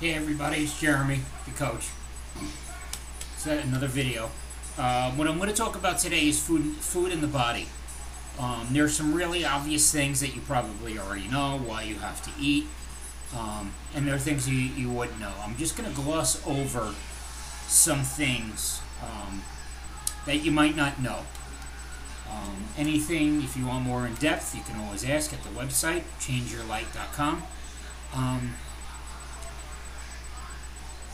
Hey everybody, it's Jeremy, the coach. It's another video. Uh, what I'm going to talk about today is food, food in the body. Um, there are some really obvious things that you probably already know why you have to eat, um, and there are things you, you wouldn't know. I'm just going to gloss over some things um, that you might not know. Um, anything, if you want more in depth, you can always ask at the website, changeyourlight.com.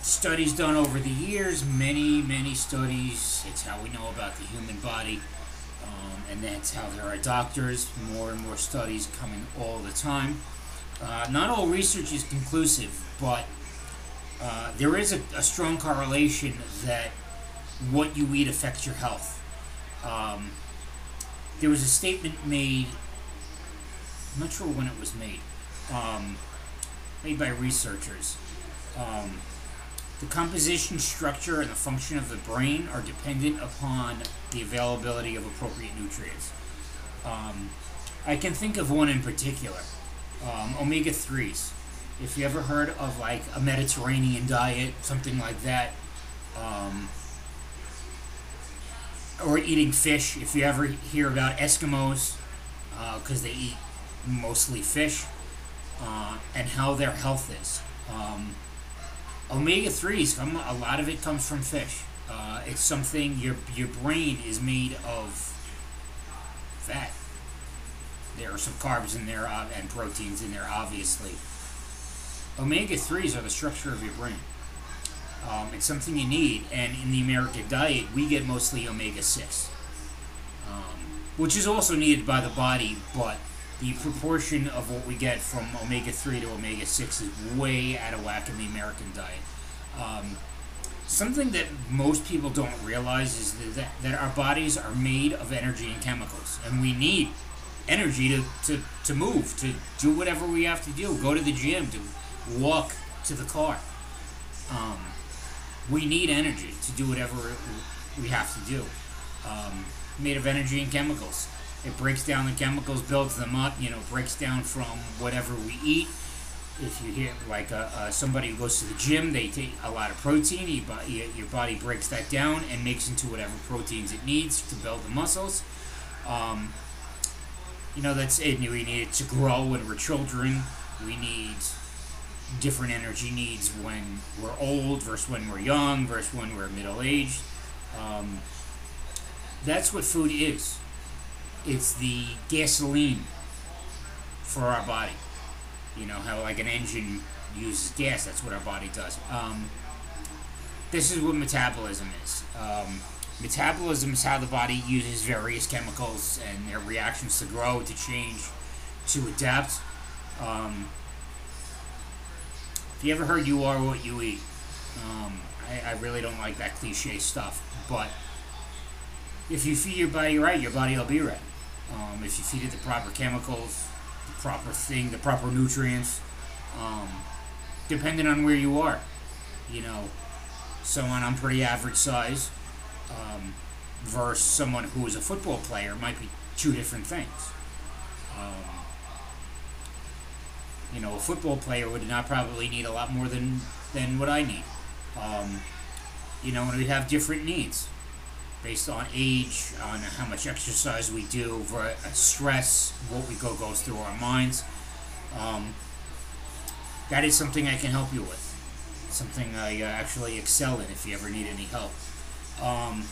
Studies done over the years, many, many studies. It's how we know about the human body. Um, and that's how there are doctors, more and more studies coming all the time. Uh, not all research is conclusive, but uh, there is a, a, strong correlation that what you eat affects your health. Um, there was a statement made, I'm not sure when it was made, um, made by researchers. Um, the composition, structure, and the function of the brain are dependent upon the availability of appropriate nutrients. Um, I can think of one in particular um, omega 3s. If you ever heard of like a Mediterranean diet, something like that, um, or eating fish, if you ever hear about Eskimos, because uh, they eat mostly fish, uh, and how their health is. Omega threes come. A lot of it comes from fish. Uh, it's something your your brain is made of fat. There are some carbs in there uh, and proteins in there, obviously. Omega threes are the structure of your brain. Um, it's something you need, and in the American diet, we get mostly omega six, um, which is also needed by the body, but the proportion of what we get from omega 3 to omega 6 is way out of whack in the American diet. Um, something that most people don't realize is that, that our bodies are made of energy and chemicals, and we need energy to, to, to move, to do whatever we have to do, go to the gym, to walk to the car. Um, we need energy to do whatever we have to do. Um, made of energy and chemicals. It breaks down the chemicals, builds them up. You know, breaks down from whatever we eat. If you hear like a, uh, uh, somebody who goes to the gym, they take a lot of protein. You, your body breaks that down and makes into whatever proteins it needs to build the muscles. Um, you know, that's it. We need it to grow when we're children. We need different energy needs when we're old versus when we're young versus when we're middle aged. Um, that's what food is it's the gasoline for our body. You know how like an engine uses gas. That's what our body does. Um, this is what metabolism is. Um, metabolism is how the body uses various chemicals and their reactions to grow, to change, to adapt. Um, if you ever heard "you are what you eat," um, I, I really don't like that cliche stuff. But if you feed your body right, your body will be right. Um, if you feed it the proper chemicals, the proper thing, the proper nutrients, um, depending on where you are. You know, someone I'm pretty average size um, versus someone who is a football player might be two different things. Um, you know, a football player would not probably need a lot more than, than what I need. Um, you know, and we have different needs based on age, on how much exercise we do, stress, what we go goes through our minds. Um, that is something I can help you with. Something I uh, actually excel in if you ever need any help. Um,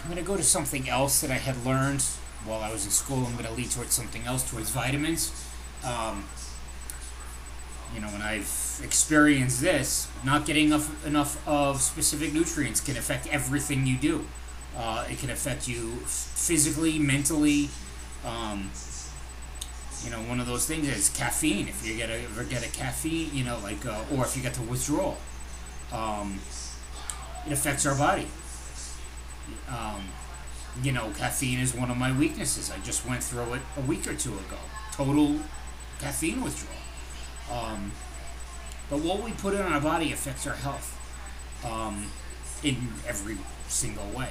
I'm going to go to something else that I had learned while I was in school. I'm going to lead towards something else, towards vitamins. Um, you know, when I've experienced this, not getting enough, enough of specific nutrients can affect everything you do. Uh, it can affect you physically, mentally. Um, you know, one of those things is caffeine. If you get a, ever get a caffeine, you know, like, uh, or if you get to withdrawal, um, it affects our body. Um, you know, caffeine is one of my weaknesses. I just went through it a week or two ago. Total caffeine withdrawal. Um, but what we put in our body affects our health um, in every single way.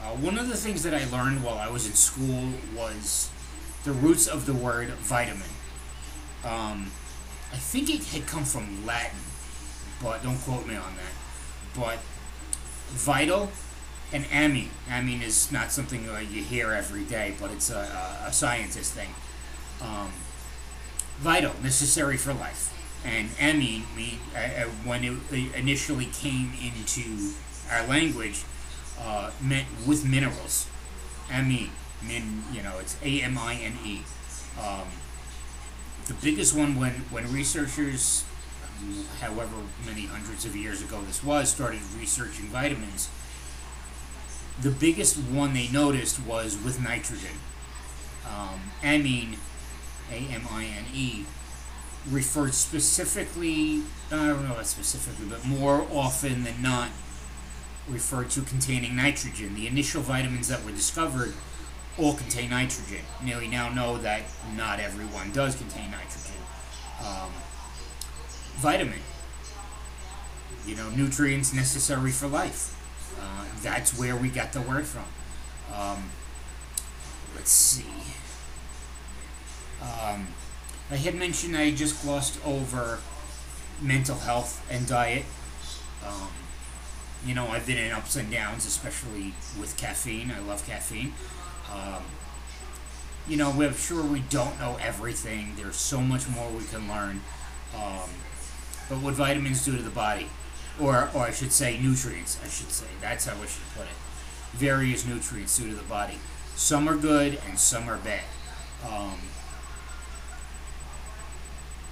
Uh, one of the things that I learned while I was in school was the roots of the word vitamin. Um, I think it had come from Latin, but don't quote me on that. But vital and amine. Amine is not something uh, you hear every day, but it's a, a scientist thing. Um, vital, necessary for life. And amine, uh, uh, when it initially came into our language, uh, meant with minerals. Amine, min, you know, it's A M I N E. Um, the biggest one when, when researchers, however many hundreds of years ago this was, started researching vitamins, the biggest one they noticed was with nitrogen. Um, amine, A M I N E, referred specifically, I don't know about specifically, but more often than not, referred to containing nitrogen. The initial vitamins that were discovered all contain nitrogen. Now we now know that not everyone does contain nitrogen. Um, vitamin, you know, nutrients necessary for life. Uh, that's where we got the word from. Um, let's see. Um, I had mentioned I just glossed over mental health and diet. Um, you know, I've been in ups and downs, especially with caffeine. I love caffeine. Um, you know, we're sure we don't know everything. There's so much more we can learn. Um, but what vitamins do to the body, or, or I should say nutrients, I should say, that's how I should put it. Various nutrients do to the body. Some are good and some are bad. Um,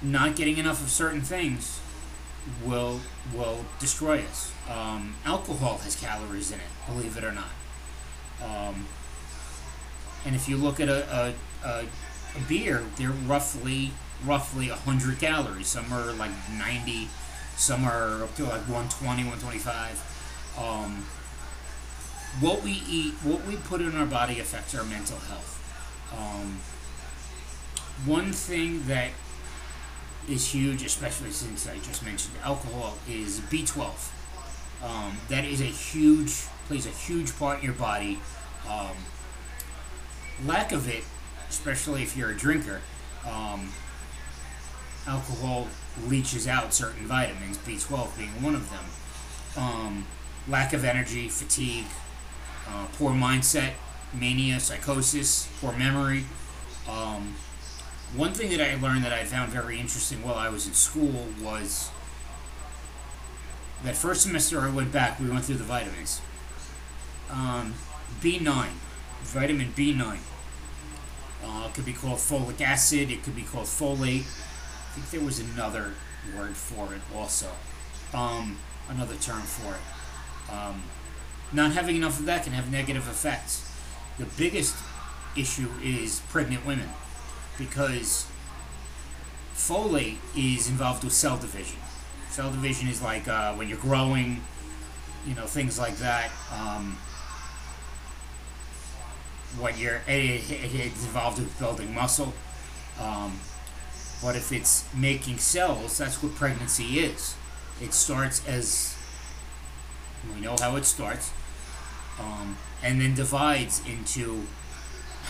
not getting enough of certain things will will destroy us. Um, alcohol has calories in it, believe it or not. Um, and if you look at a, a, a, a beer, they're roughly roughly 100 calories. Some are like 90, some are up to like 120, 125. Um, what we eat, what we put in our body affects our mental health. Um, one thing that is huge, especially since I just mentioned alcohol, is B12. Um, that is a huge, plays a huge part in your body. Um, lack of it, especially if you're a drinker, um, alcohol leaches out certain vitamins, B12 being one of them. Um, lack of energy, fatigue, uh, poor mindset, mania, psychosis, poor memory. One thing that I learned that I found very interesting while I was in school was that first semester I went back, we went through the vitamins. Um, B9, vitamin B9. Uh, it could be called folic acid, it could be called folate. I think there was another word for it also. Um, another term for it. Um, not having enough of that can have negative effects. The biggest issue is pregnant women because folate is involved with cell division. Cell division is like uh, when you're growing, you know, things like that. Um, when you're it, it, it's involved with building muscle. Um, but if it's making cells, that's what pregnancy is. It starts as we know how it starts, um, and then divides into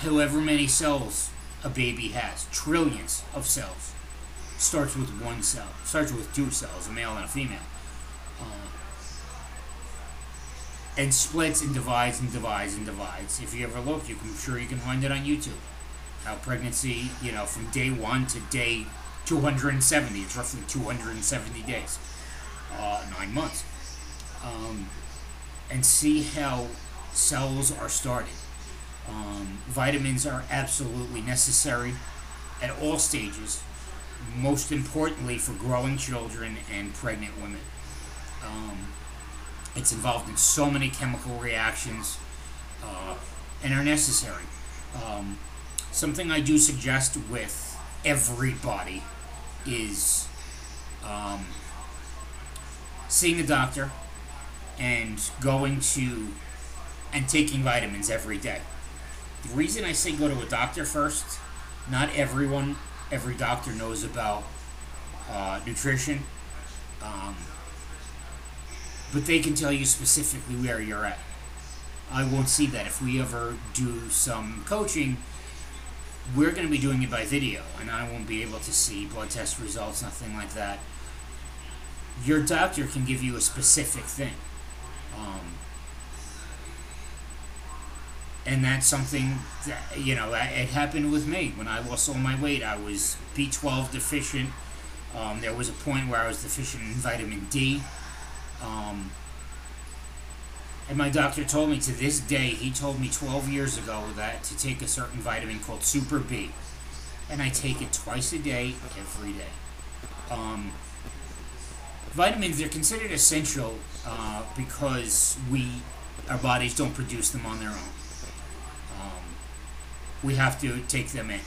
however many cells a baby has. Trillions of cells. Starts with one cell. Starts with two cells, a male and a female. Uh, and splits and divides and divides and divides. If you ever look, you can, sure you can find it on YouTube. How pregnancy, you know, from day one to day 270, it's roughly 270 days, uh, nine months. Um, and see how cells are started. Um, vitamins are absolutely necessary at all stages, most importantly for growing children and pregnant women. Um, it's involved in so many chemical reactions uh, and are necessary. Um, something I do suggest with everybody is um, seeing a doctor and going to and taking vitamins every day. The reason I say go to a doctor first, not everyone, every doctor knows about uh, nutrition, um, but they can tell you specifically where you're at. I won't see that if we ever do some coaching. we're going to be doing it by video, and I won't be able to see blood test results, nothing like that. Your doctor can give you a specific thing. Um, and that's something that, you know, it happened with me. When I lost all my weight, I was B12 deficient. Um, there was a point where I was deficient in vitamin D. Um, and my doctor told me to this day, he told me 12 years ago that to take a certain vitamin called Super B. And I take it twice a day, every day. Um, vitamins, they're considered essential uh, because we, our bodies don't produce them on their own. We have to take them in.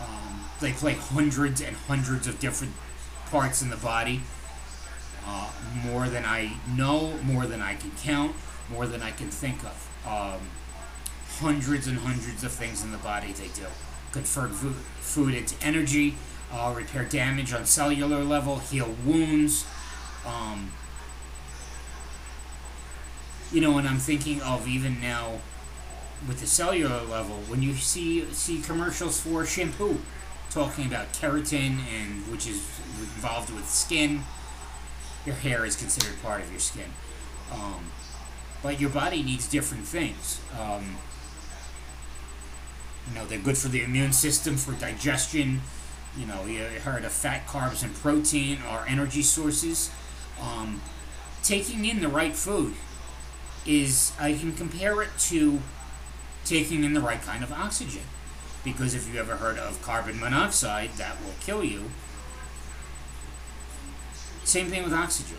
Um, they play hundreds and hundreds of different parts in the body. Uh, more than I know, more than I can count more than I can think of. Um, hundreds and hundreds of things in the body they do. Convert food into energy, uh, repair damage on cellular level, heal wounds. Um, you know, and I'm thinking of even now with the cellular level, when you see see commercials for shampoo talking about keratin and which is involved with skin, your hair is considered part of your skin. Um, but your body needs different things. Um, you know, they're good for the immune system, for digestion. You know, you heard of fat, carbs, and protein are energy sources. Um, taking in the right food is, I can compare it to taking in the right kind of oxygen. Because if you ever heard of carbon monoxide, that will kill you. Same thing with oxygen.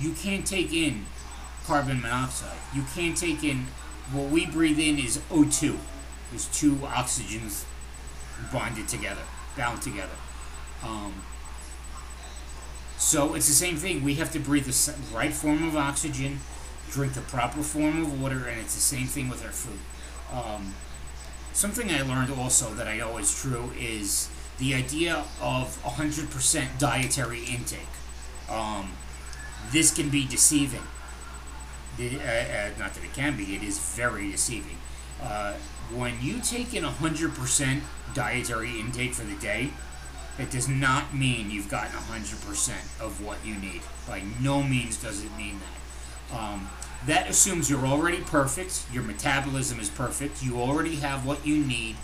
You can't take in carbon monoxide. You can't take in what we breathe in is O2. There's two oxygens bonded together, bound together. Um, so it's the same thing. We have to breathe the right form of oxygen, drink the proper form of water, and it's the same thing with our food. Um, something I learned also that I know is true is the idea of 100% dietary intake. Um, this can be deceiving uh, uh, not that it can be, it is very deceiving. Uh, when you take in 100% dietary intake for the day, it does not mean you've gotten 100% of what you need. By no means does it mean that. Um, that assumes you're already perfect, your metabolism is perfect, you already have what you need.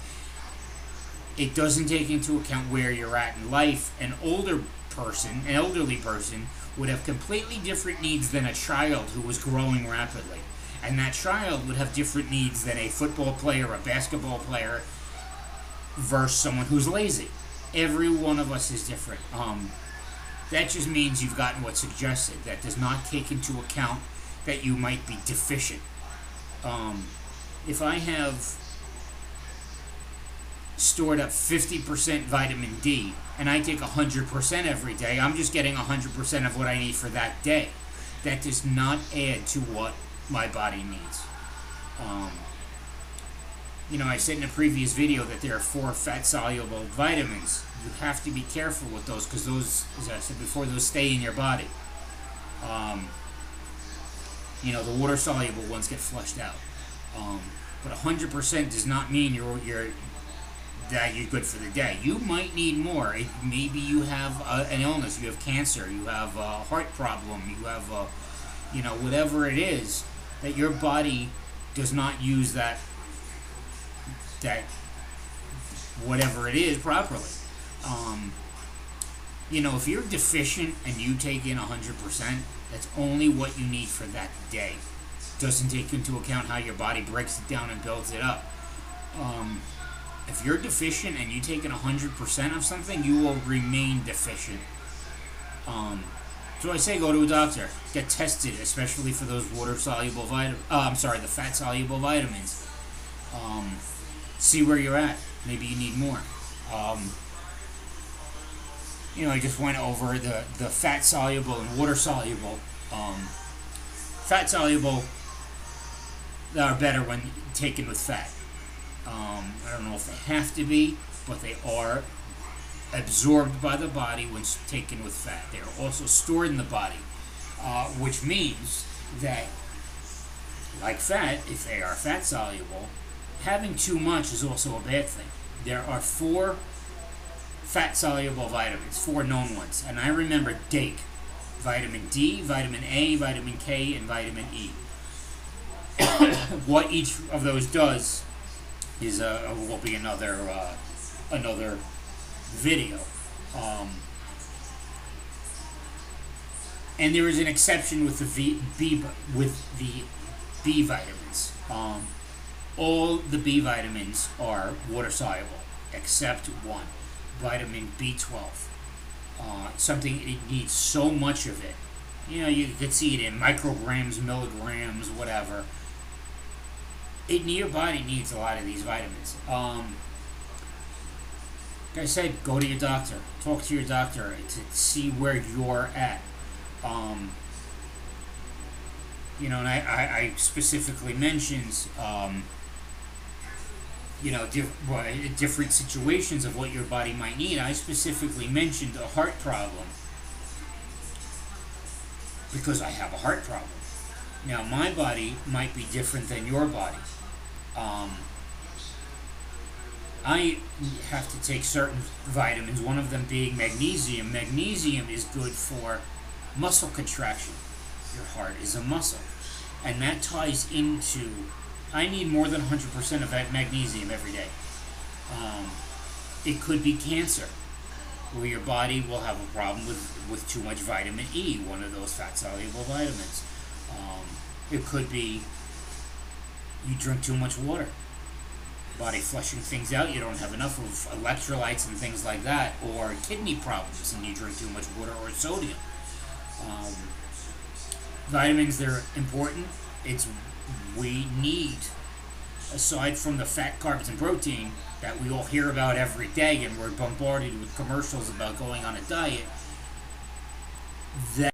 It doesn't take into account where you're at in life. An older person, an elderly person, would have completely different needs than a child who was growing rapidly. And that child would have different needs than a football player, a basketball player, versus someone who's lazy. Every one of us is different. Um, that just means you've gotten what's suggested. That does not take into account that you might be deficient. Um, if I have stored up 50% vitamin D and I take 100% every day, I'm just getting 100% of what I need for that day. That does not add to what my body needs. Um, you know, I said in a previous video that there are four fat soluble vitamins. You have to be careful with those because those, as I said before, those stay in your body. Um, you know, the water soluble ones get flushed out. Um, but 100% does not mean you're, you're that you're good for the day. You might need more. It, maybe you have an illness, you have cancer, you have a heart problem, you have a, you know, whatever it is that your body does not use that that whatever it is properly. Um, you know, if you're deficient and you take in 100%, that's only what you need for that day. Doesn't take into account how your body breaks it down and builds it up. Um, if you're deficient and you take in 100% of something, you will remain deficient. Um, so I say go to a doctor, get tested, especially for those water soluble vitamins. Uh, I'm sorry, the fat soluble vitamins. Um, see where you're at. Maybe you need more. Um, you know, I just went over the, the fat soluble and water soluble. Um, fat soluble are better when taken with fat. Um, I don't know if they have to be, but they are absorbed by the body when taken with fat. They are also stored in the body, uh, which means that, like fat, if they are fat soluble, having too much is also a bad thing there are four fat soluble vitamins, four known ones, and I remember DAKE vitamin D, vitamin A, vitamin K, and vitamin E. what each of those does is uh, will be another uh, another video. Um, and there is an exception with the v, B with the B vitamins. Um, all the B vitamins are water soluble except one, vitamin B12. Uh, something it needs so much of it. You know, you could see it in micrograms, milligrams, whatever. It your body needs a lot of these vitamins. Um, like I said, go to your doctor. Talk to your doctor to see where you're at. Um, you know, and I, I, I specifically mentions, um, you know, diff- different situations of what your body might need. I specifically mentioned a heart problem because I have a heart problem. Now, my body might be different than your body. Um, I have to take certain vitamins, one of them being magnesium. Magnesium is good for muscle contraction. Your heart is a muscle. And that ties into, I need more than 100% of that magnesium every day. Um, it could be cancer, where your body will have a problem with, with too much vitamin E, one of those fat soluble vitamins. Um, it could be you drink too much water. Body flushing things out, you don't have enough of electrolytes and things like that, or kidney problems and you drink too much water or sodium. Um, vitamins, they're important. It's we need, aside from the fat, carbs, and protein that we all hear about every day, and we're bombarded with commercials about going on a diet. That